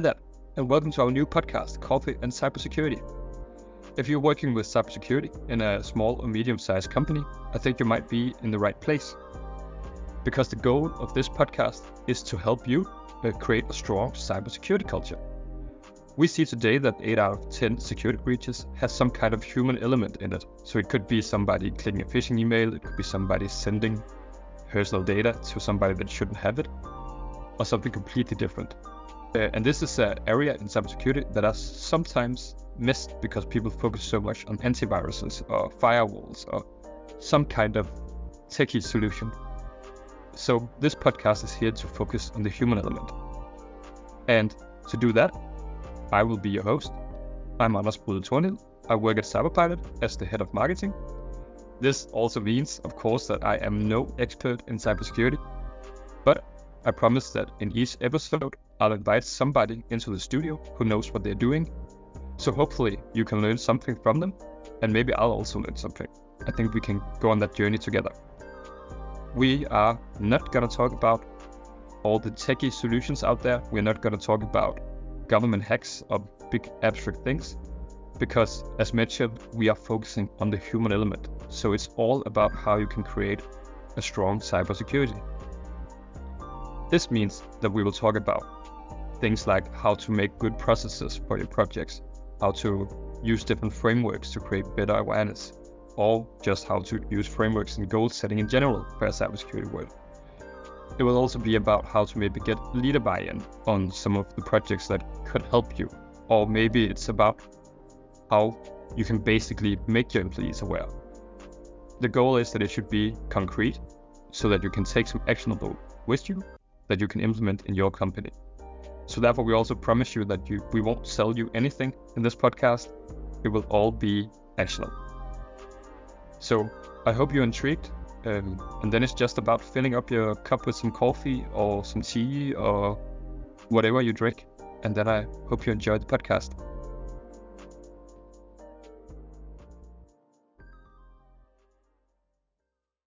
There, and welcome to our new podcast, Coffee and Cybersecurity. If you're working with cybersecurity in a small or medium sized company, I think you might be in the right place. Because the goal of this podcast is to help you uh, create a strong cybersecurity culture. We see today that 8 out of 10 security breaches has some kind of human element in it. So it could be somebody clicking a phishing email, it could be somebody sending personal data to somebody that shouldn't have it, or something completely different. Uh, and this is an area in cybersecurity that is sometimes missed because people focus so much on antiviruses or firewalls or some kind of techie solution. So this podcast is here to focus on the human element. And to do that, I will be your host. I'm Anders Brude. I work at Cyberpilot as the head of marketing. This also means, of course, that I am no expert in cybersecurity, but I promise that in each episode, I'll invite somebody into the studio who knows what they're doing. So hopefully you can learn something from them, and maybe I'll also learn something. I think we can go on that journey together. We are not going to talk about all the techie solutions out there. We're not going to talk about government hacks or big abstract things, because as mentioned, we are focusing on the human element. So it's all about how you can create a strong cybersecurity. This means that we will talk about things like how to make good processes for your projects, how to use different frameworks to create better awareness, or just how to use frameworks and goal setting in general for a cybersecurity world. It will also be about how to maybe get leader buy-in on some of the projects that could help you, or maybe it's about how you can basically make your employees aware. The goal is that it should be concrete so that you can take some actionable with you that you can implement in your company. So therefore, we also promise you that you, we won't sell you anything in this podcast. It will all be actionable. So I hope you're intrigued. Um, and then it's just about filling up your cup with some coffee or some tea or whatever you drink. And then I hope you enjoy the podcast.